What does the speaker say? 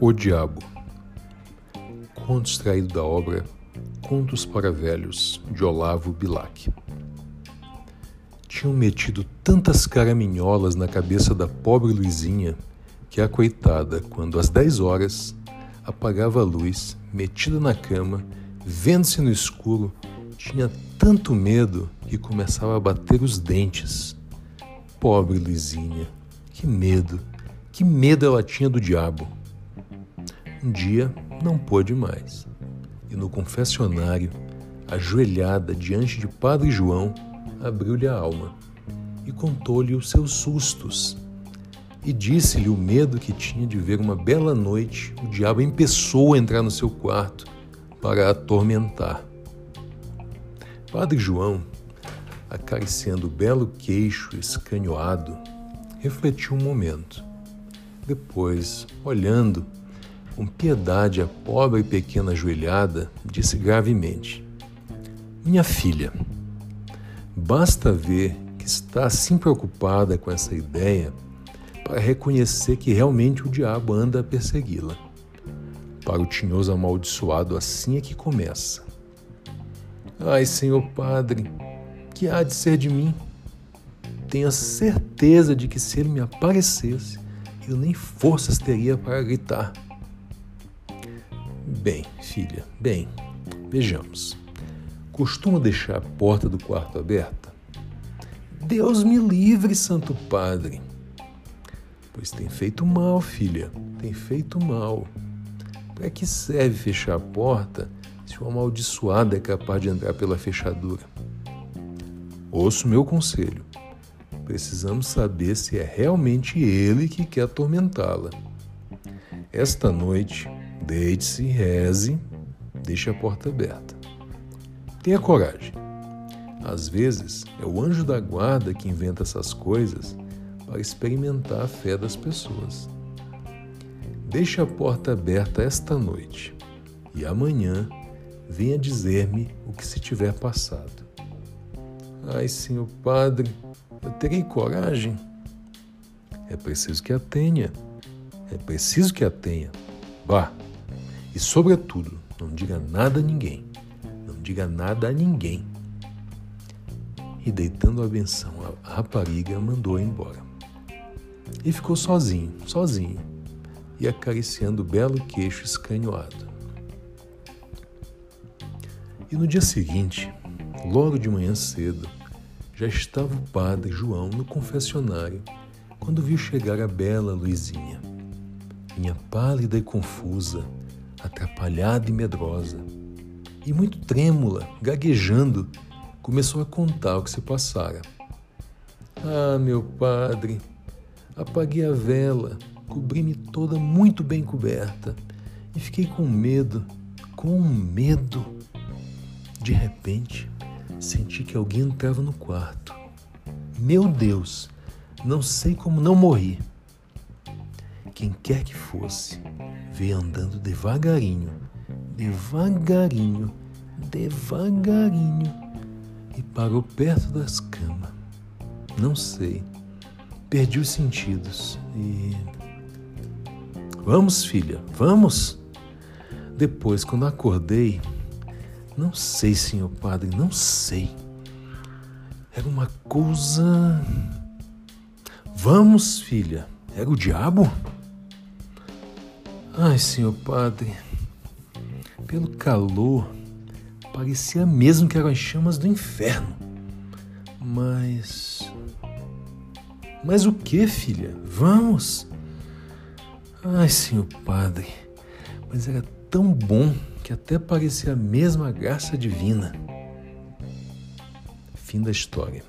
O Diabo. Conto extraído da obra Contos para Velhos, de Olavo Bilac. Tinham metido tantas caraminholas na cabeça da pobre Luizinha que a coitada, quando às dez horas apagava a luz, metida na cama, vendo-se no escuro, tinha tanto medo que começava a bater os dentes. Pobre Luizinha, que medo, que medo ela tinha do diabo. Um dia não pôde mais. E no confessionário, ajoelhada diante de Padre João, abriu-lhe a alma e contou-lhe os seus sustos. E disse-lhe o medo que tinha de ver uma bela noite o diabo em pessoa entrar no seu quarto para a atormentar. Padre João, acariciando o belo queixo escanhoado, refletiu um momento. Depois, olhando com piedade a pobre e pequena ajoelhada, disse gravemente: Minha filha, basta ver que está assim preocupada com essa ideia para reconhecer que realmente o diabo anda a persegui-la. Para o tinhoso amaldiçoado, assim é que começa. Ai, Senhor Padre, que há de ser de mim? Tenho a certeza de que se ele me aparecesse, eu nem forças teria para gritar. Bem, filha, bem, vejamos. Costuma deixar a porta do quarto aberta? Deus me livre, Santo Padre. Pois tem feito mal, filha, tem feito mal. Para que serve fechar a porta se o amaldiçoado é capaz de entrar pela fechadura? Ouço meu conselho. Precisamos saber se é realmente ele que quer atormentá-la. Esta noite, Deite-se, reze, deixe a porta aberta. Tenha coragem. Às vezes é o anjo da guarda que inventa essas coisas para experimentar a fé das pessoas. Deixe a porta aberta esta noite e amanhã venha dizer-me o que se tiver passado. Ai, senhor padre, eu terei coragem? É preciso que a tenha. É preciso que a tenha. Vá. E, sobretudo, não diga nada a ninguém. Não diga nada a ninguém. E, deitando a benção, a rapariga mandou embora. E ficou sozinho, sozinho, e acariciando o belo queixo escanhoado. E no dia seguinte, logo de manhã cedo, já estava o padre João no confessionário quando viu chegar a bela Luizinha. Vinha pálida e confusa, atrapalhada e medrosa. E muito trêmula, gaguejando, começou a contar o que se passara. Ah, meu padre, apaguei a vela, cobri-me toda muito bem coberta e fiquei com medo, com medo. De repente, senti que alguém entrava no quarto. Meu Deus, não sei como não morri. Quem quer que fosse, veio andando devagarinho, devagarinho, devagarinho e parou perto das camas. Não sei, perdi os sentidos e. Vamos, filha, vamos! Depois, quando acordei, não sei, senhor padre, não sei. Era uma coisa. Vamos, filha, era o diabo? Ai, senhor padre, pelo calor, parecia mesmo que eram as chamas do inferno. Mas. Mas o que, filha? Vamos! Ai, senhor padre, mas era tão bom que até parecia a mesma graça divina. Fim da história.